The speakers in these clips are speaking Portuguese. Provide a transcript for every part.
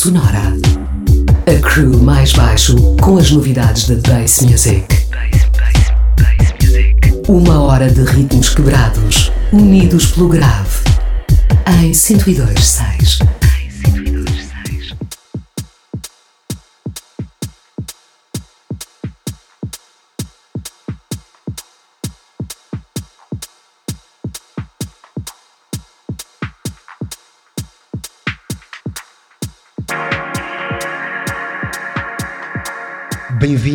Sonora. A crew mais baixo com as novidades da Bass Music. Uma hora de ritmos quebrados, unidos pelo grave. Em 102.6.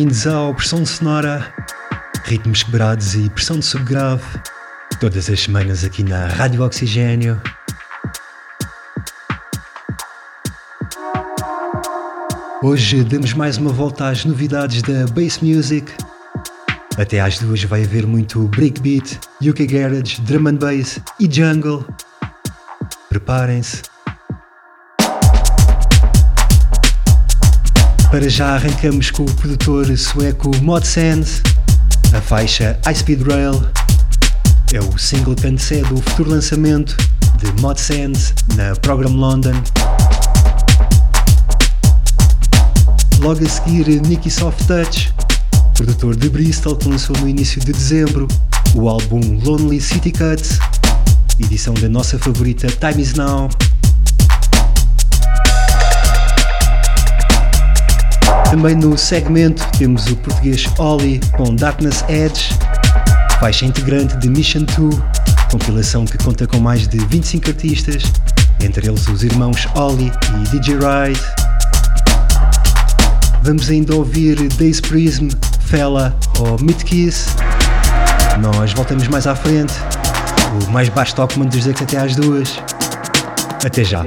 Bem-vindos ao Pressão Sonora, ritmos quebrados e pressão de subgrave, todas as semanas aqui na Rádio Oxigênio. Hoje damos mais uma volta às novidades da Bass Music. Até às duas vai haver muito breakbeat, UK Garage, drum and bass e jungle. Preparem-se. Para já arrancamos com o produtor sueco Mod Sands, a faixa High Speed Rail. É o single que antecede o futuro lançamento de Mod Sands na Program London. Logo a seguir, Nicky Soft Touch, produtor de Bristol, que lançou no início de dezembro o álbum Lonely City Cuts, edição da nossa favorita Time Is Now. Também no segmento temos o português Oli com Darkness Edge, faixa integrante de Mission 2, compilação que conta com mais de 25 artistas, entre eles os irmãos Oli e DJ Ride. Vamos ainda ouvir Days Prism, Fella ou Meat Kiss. Nós voltamos mais à frente, o mais baixo toque manda dizer que até às duas. Até já.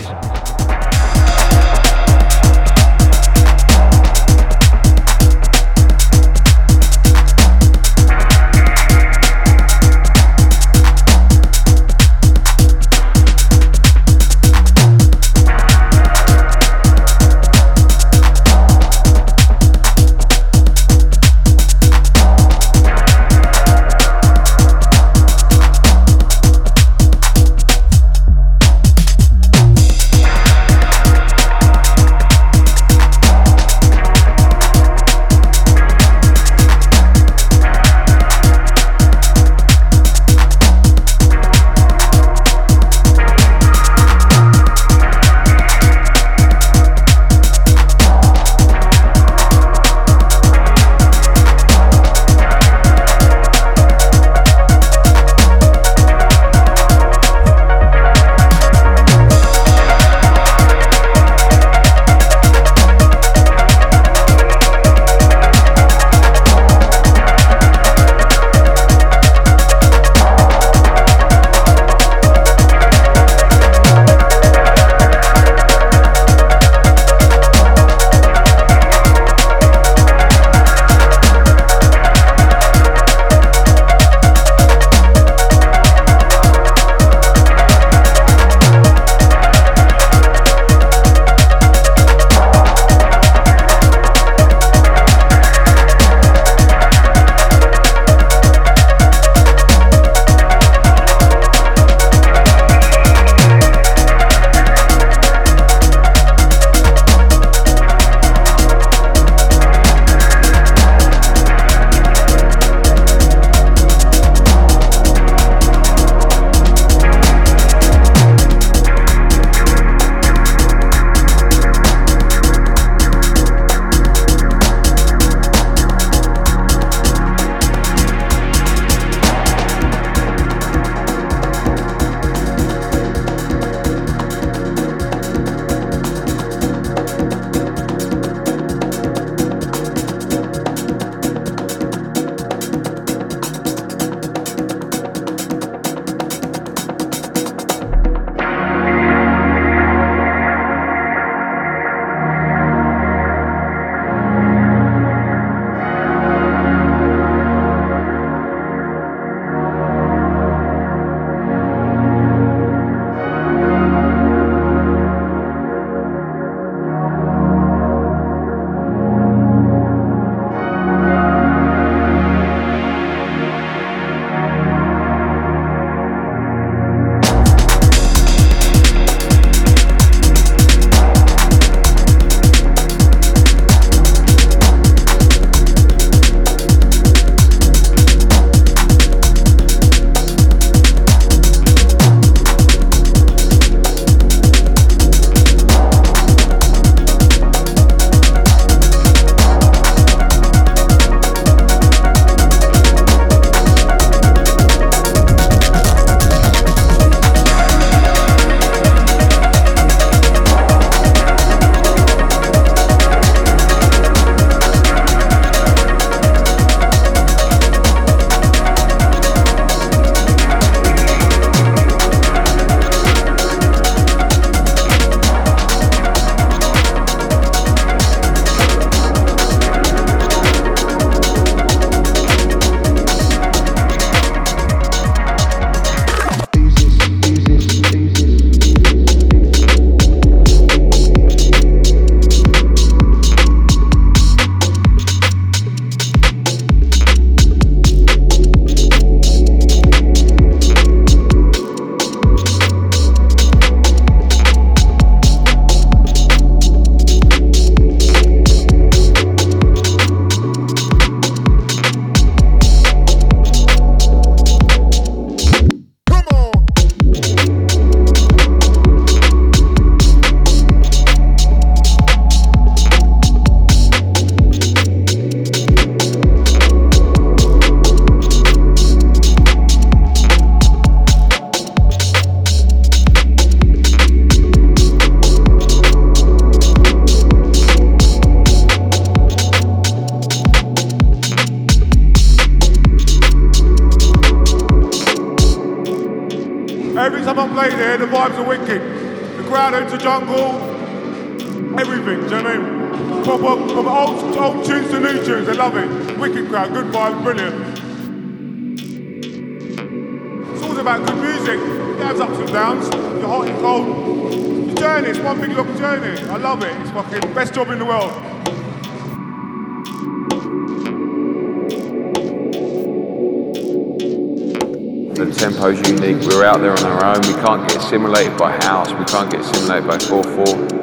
The tempo's unique. We're out there on our own. We can't get assimilated by house. We can't get assimilated by 4-4.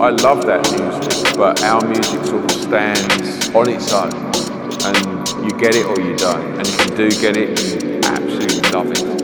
I love that music, but our music sort of stands on its own. And you get it or you don't. And if you do get it, you absolutely love it.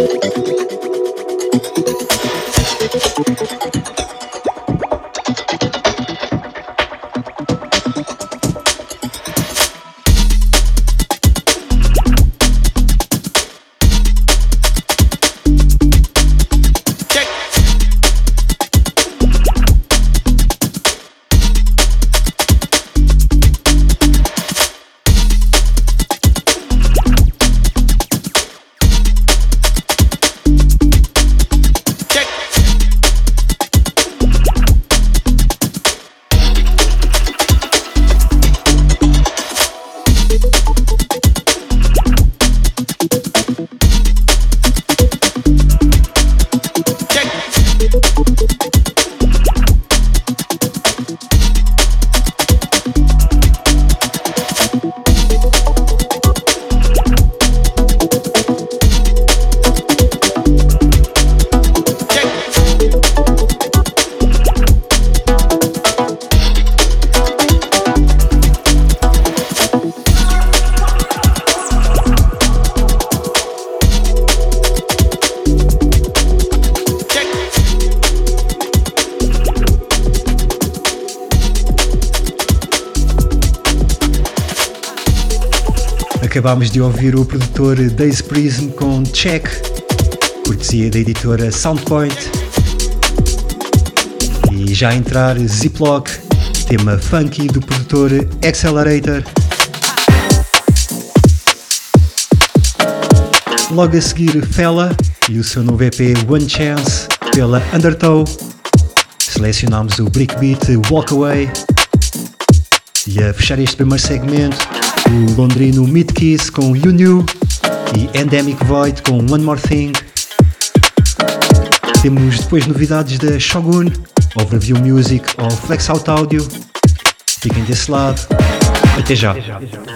Thank you. Acabámos de ouvir o produtor Days Prism com Check, cortesia da editora Soundpoint. E já entrar Ziploc, tema funky do produtor Accelerator. Logo a seguir Fella e o seu novo EP One Chance pela Undertow. Selecionámos o Brickbeat Walk Away. E a fechar este primeiro segmento o londrino Midkiss com You Knew e Endemic Void com One More Thing. Temos depois novidades da Shogun, Overview Music ou Flex Out Audio. Fiquem desse lado. Até já. Até já.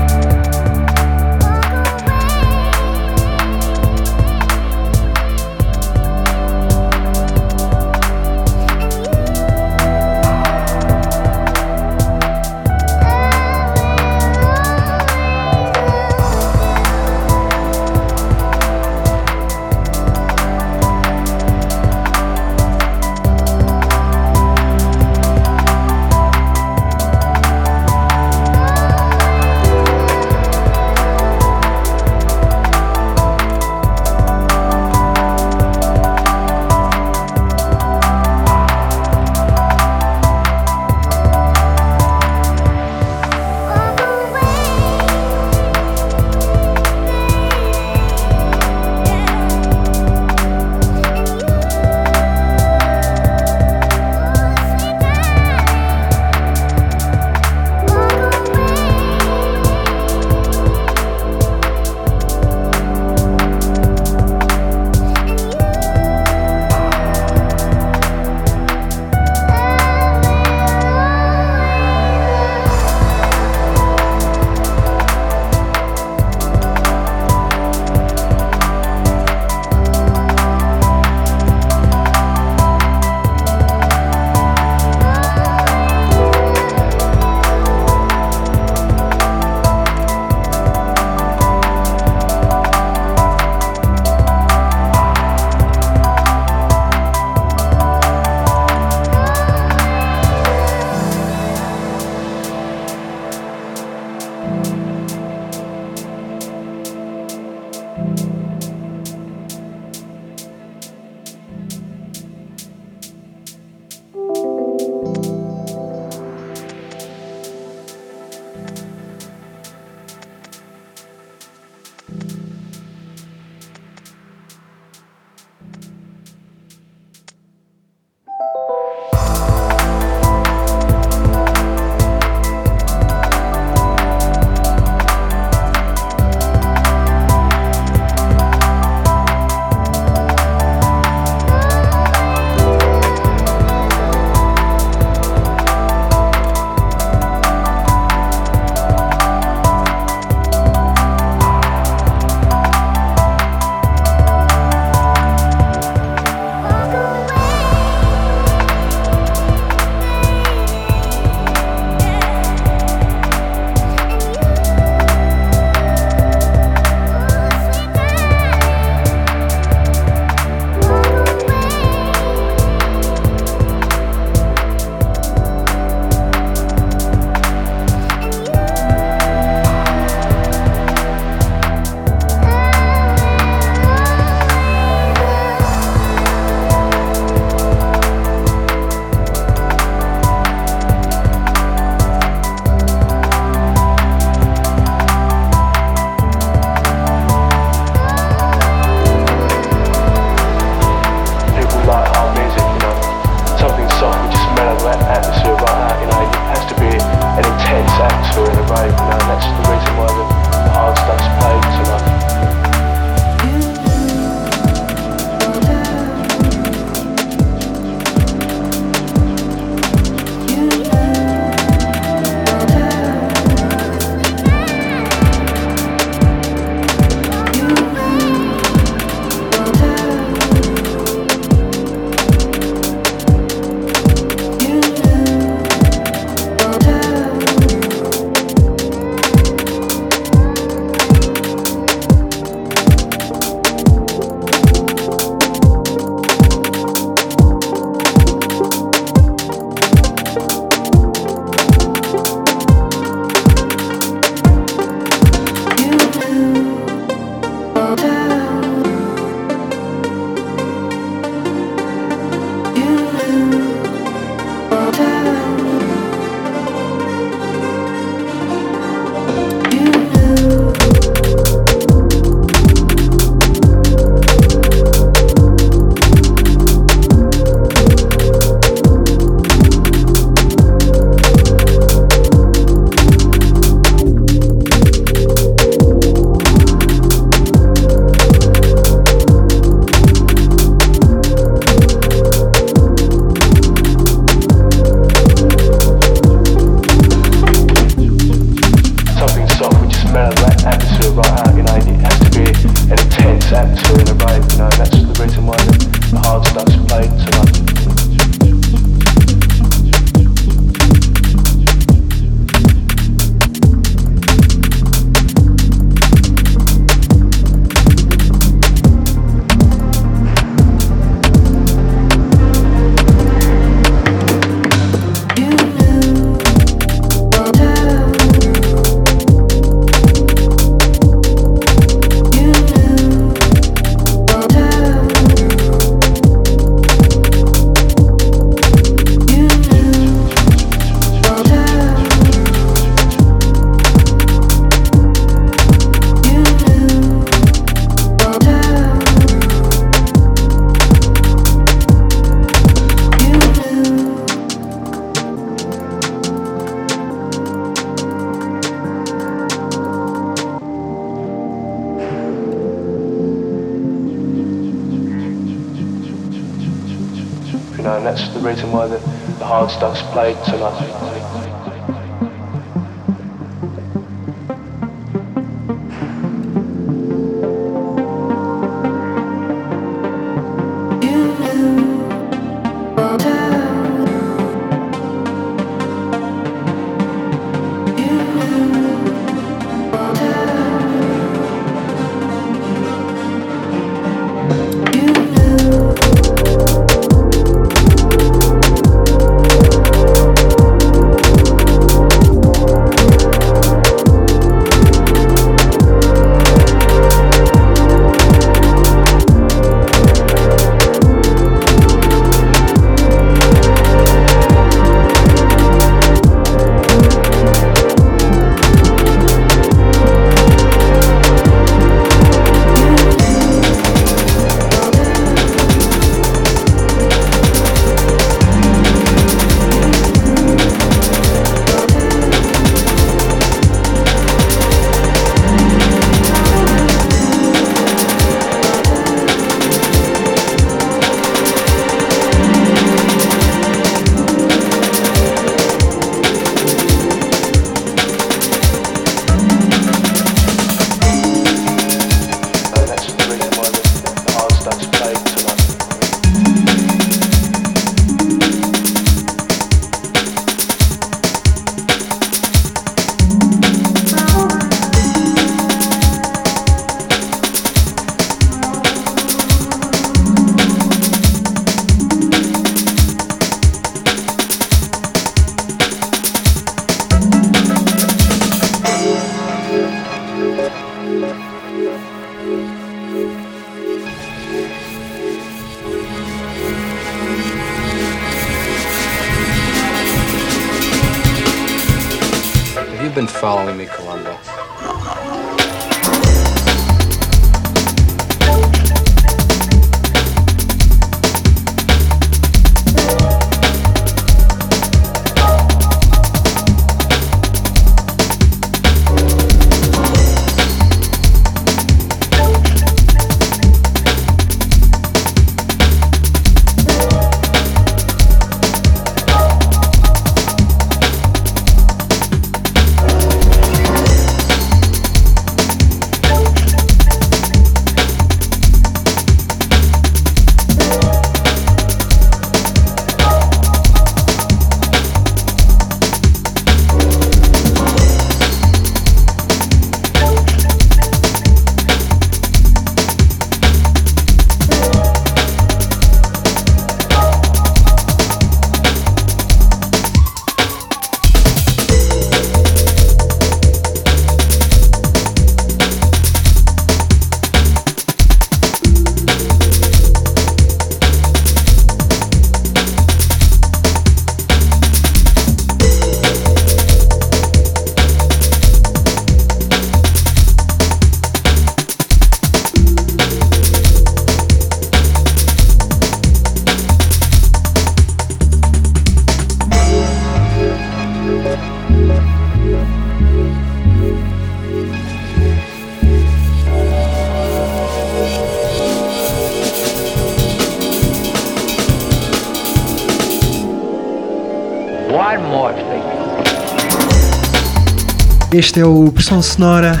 É o Pressão Sonora,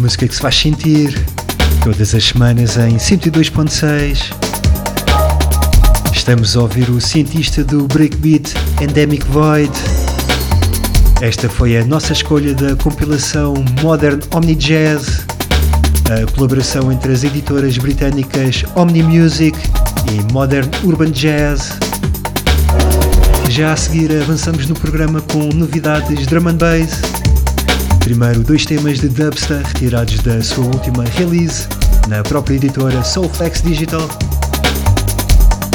música que se faz sentir todas as semanas em 102.6. Estamos a ouvir o cientista do breakbeat Endemic Void. Esta foi a nossa escolha da compilação Modern Omni Jazz, a colaboração entre as editoras britânicas Omni Music e Modern Urban Jazz. Já a seguir avançamos no programa com novidades drum and bass Primeiro, dois temas de dubstep retirados da sua última release na própria editora Soulflex Digital.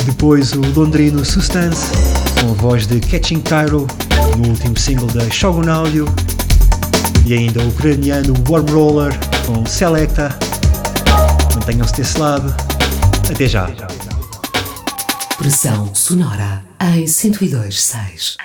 Depois, o londrino Substance, com a voz de Catching Cairo no último single da Shogun Audio. E ainda o ucraniano Warm Roller com Selecta. Mantenham-se desse lado. Até já. Pressão sonora em 102.6.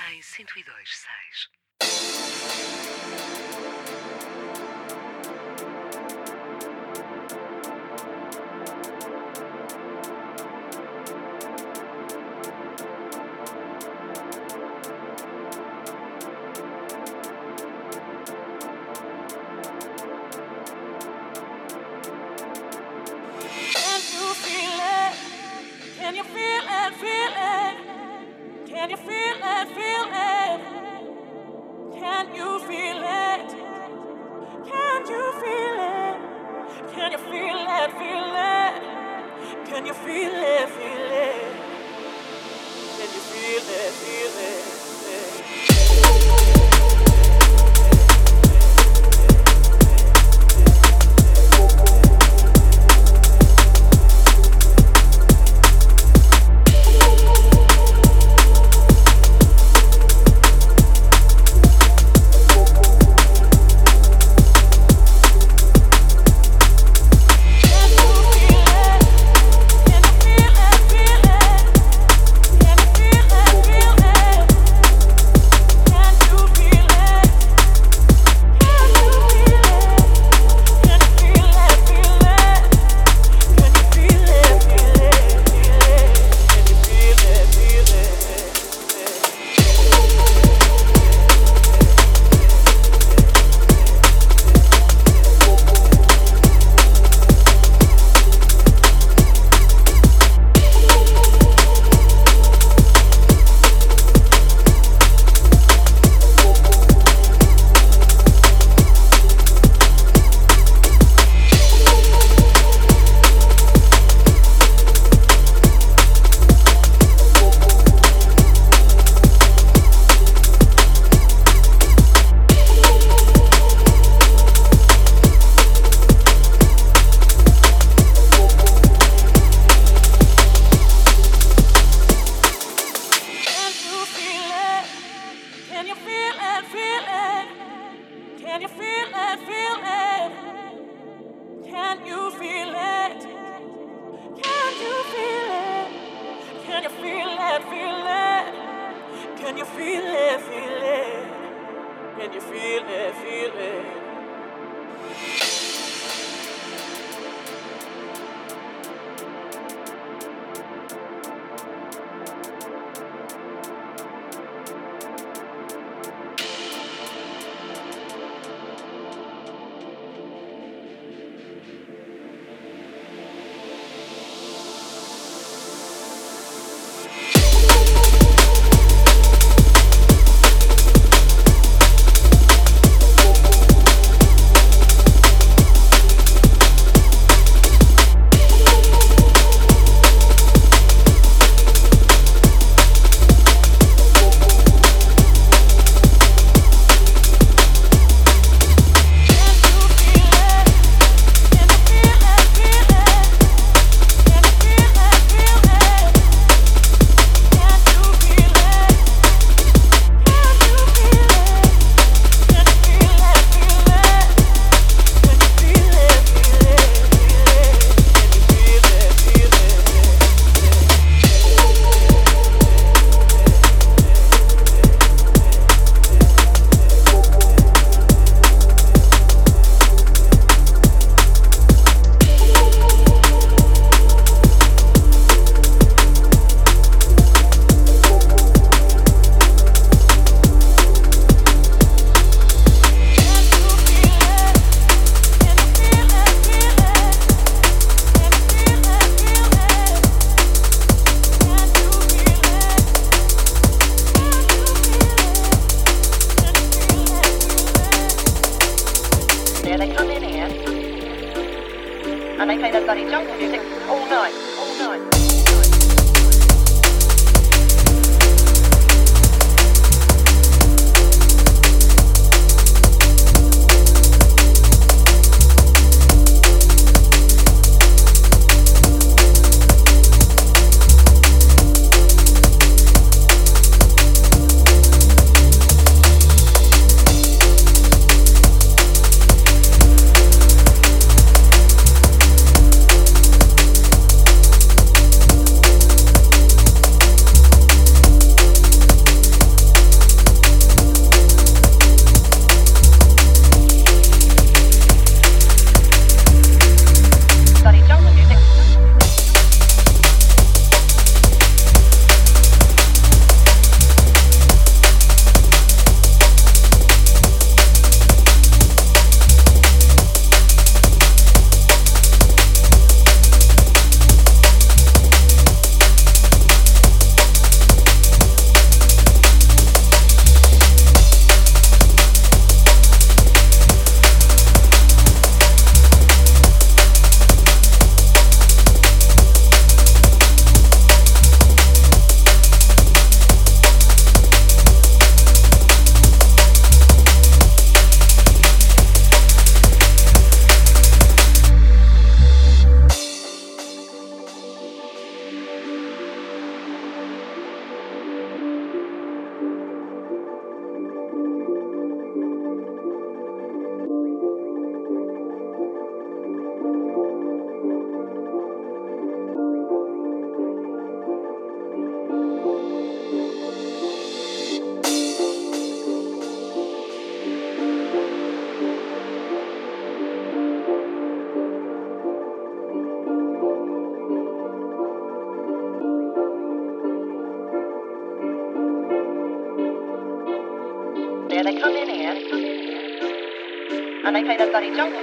and they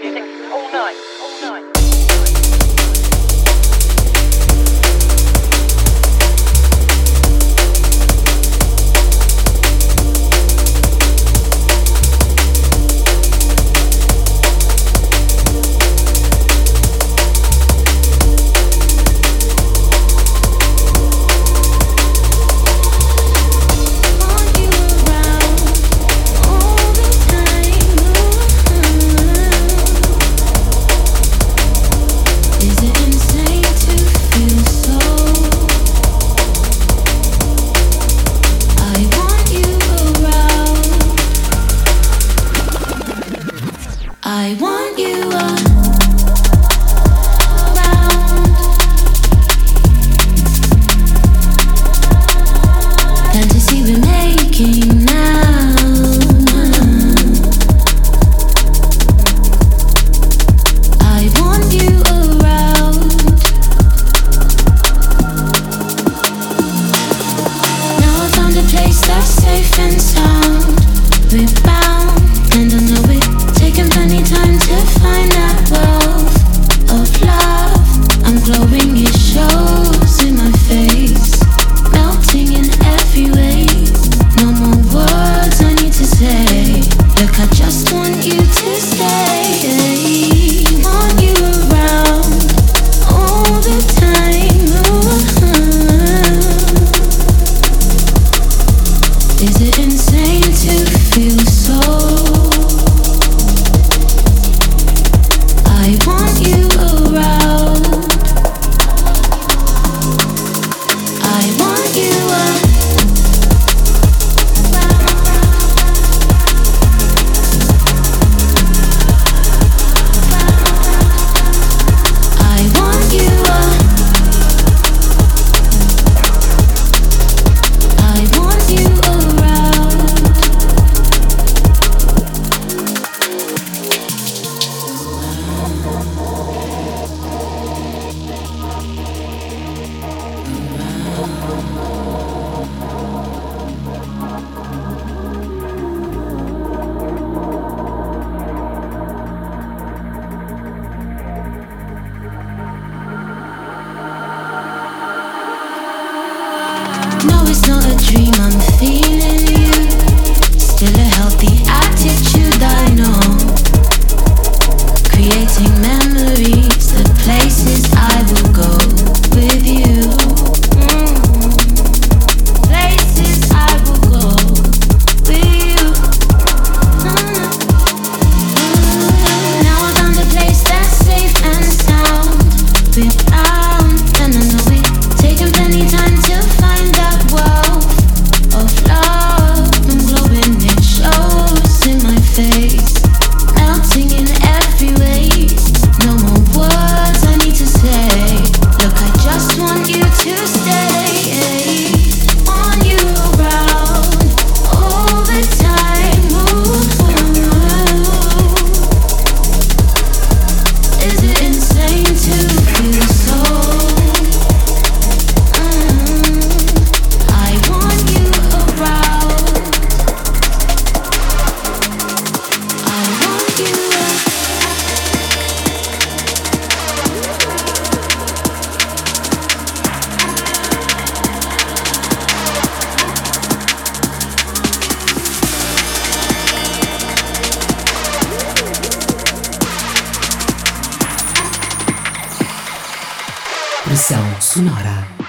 Expressão sonora.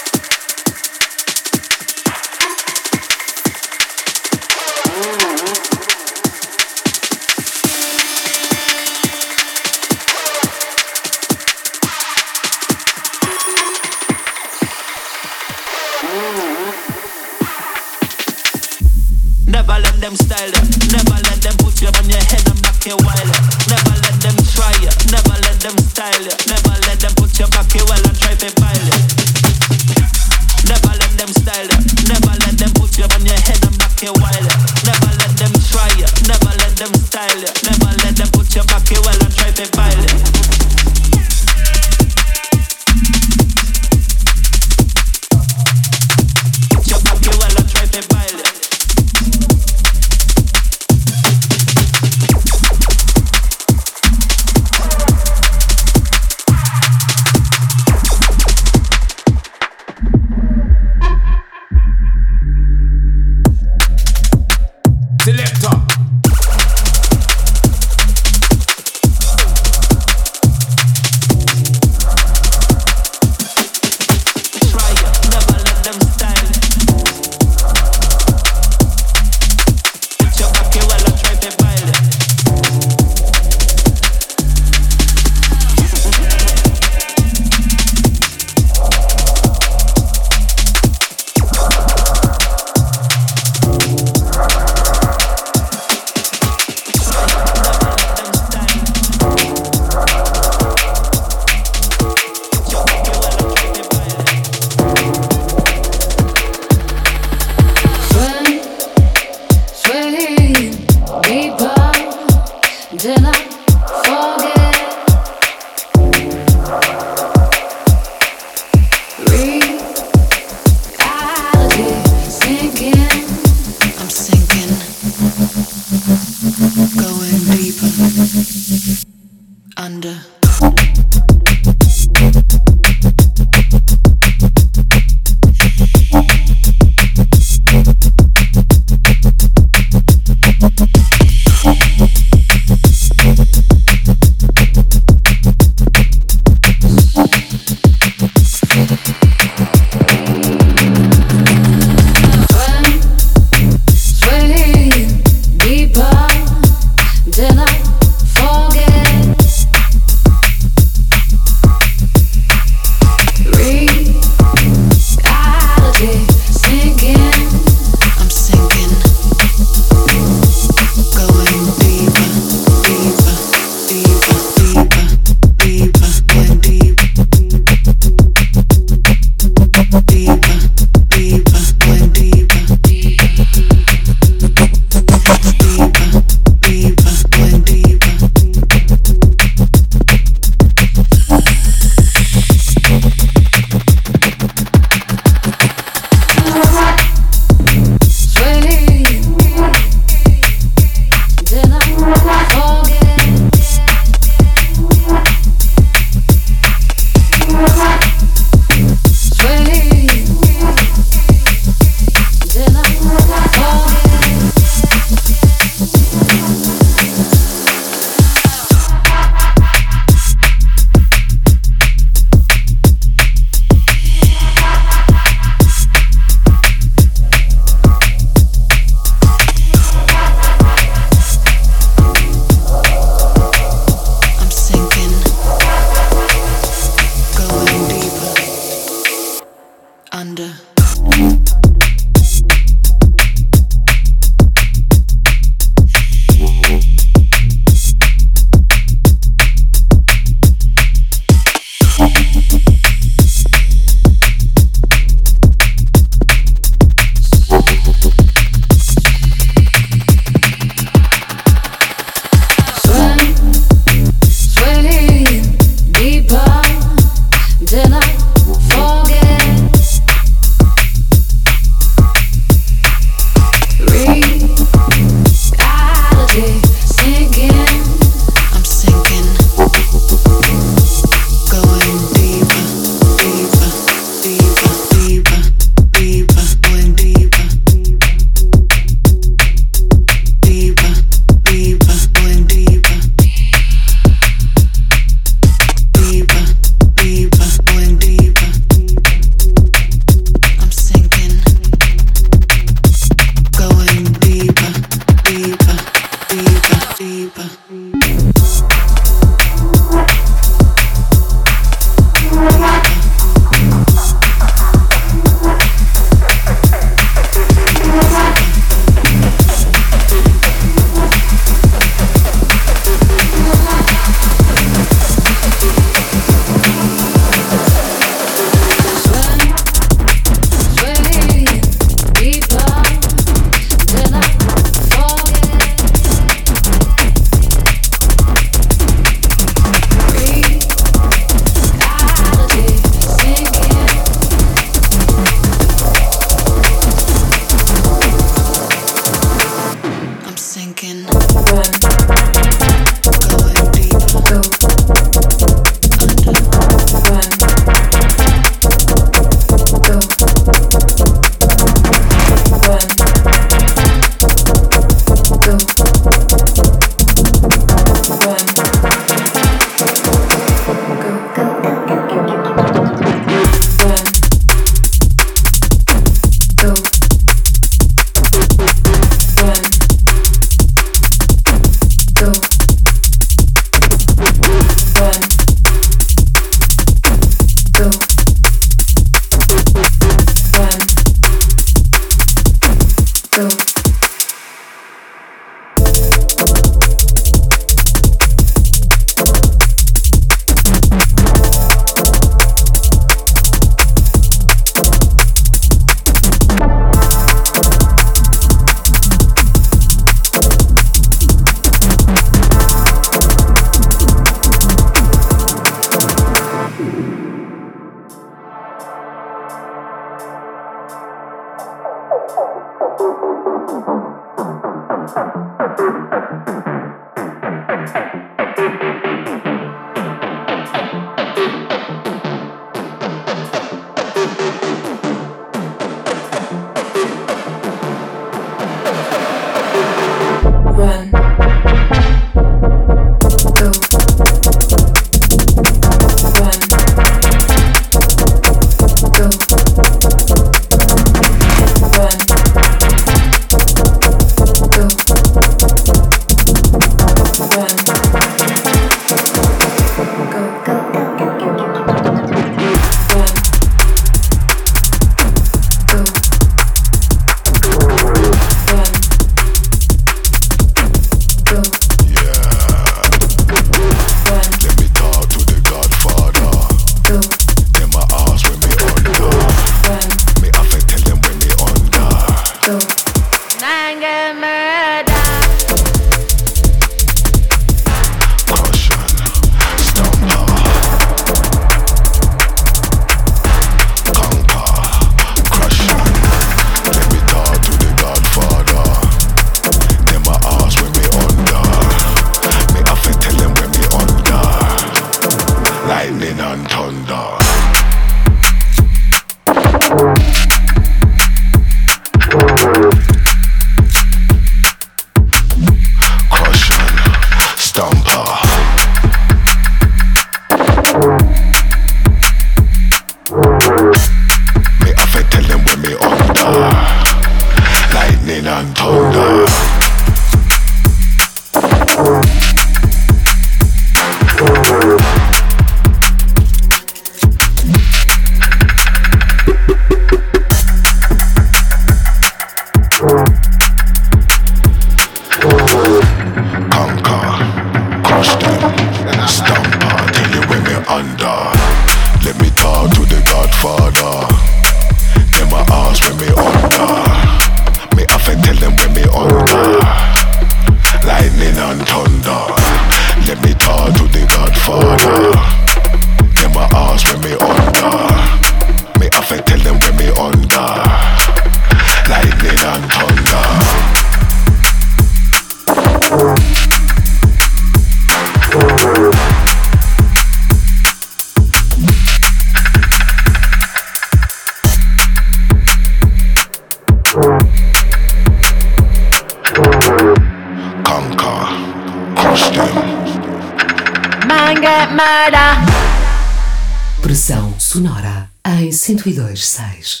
1026.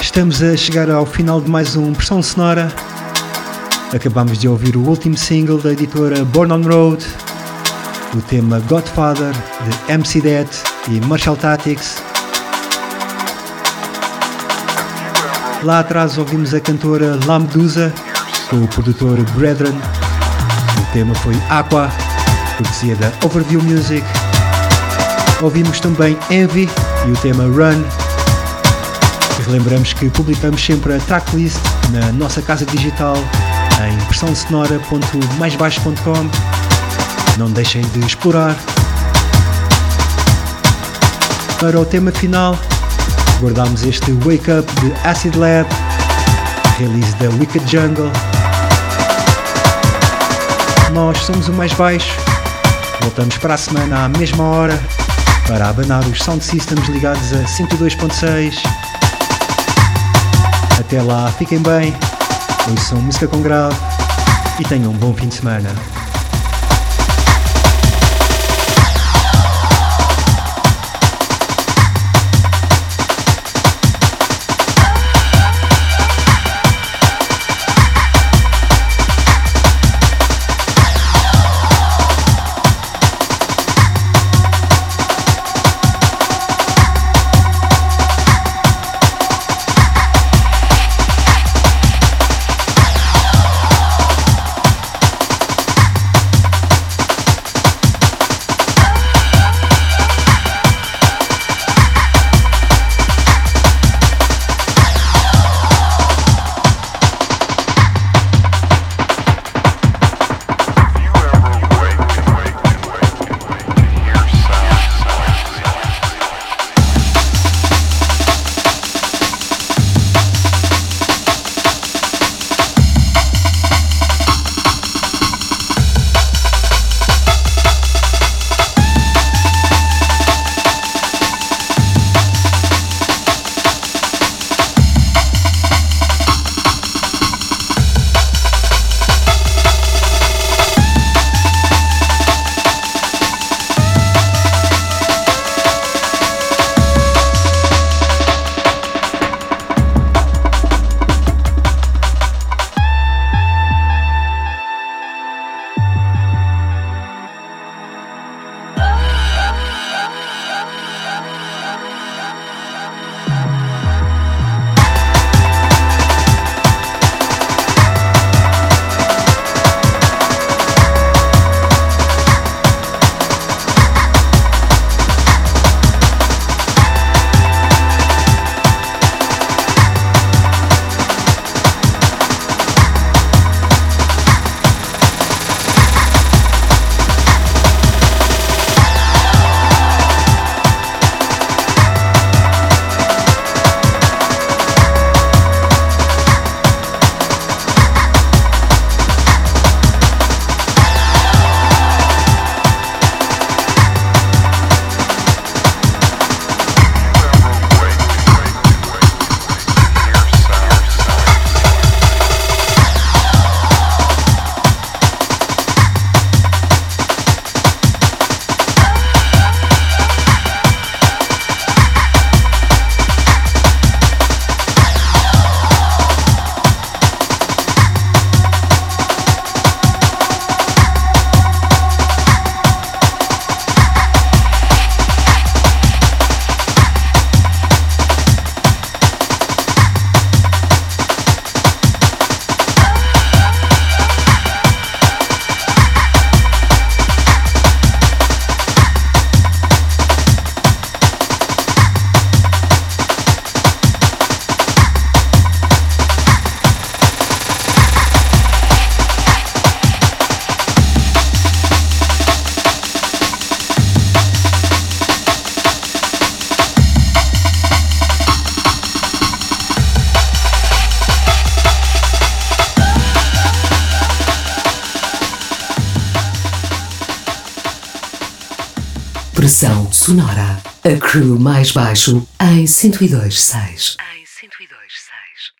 Estamos a chegar ao final de mais um Pressão Sonora. Acabamos de ouvir o último single da editora Born on Road, o tema Godfather de MC Det e Marshall Tactics. Lá atrás ouvimos a cantora La Medusa com o produtor Brethren. O tema foi Aqua, cortesia da Overview Music. Ouvimos também Envy e o tema Run. Relembramos que publicamos sempre a tracklist na nossa casa digital em versãosonora.maisbaixo.com. Não deixem de explorar. Para o tema final, guardámos este Wake Up de Acid Lab, release da Wicked Jungle. Nós somos o mais baixo. Voltamos para a semana à mesma hora para abanar os sound systems ligados a 102.6. Até lá, fiquem bem, ouçam música com grave e tenham um bom fim de semana. Crew mais baixo em 102.6.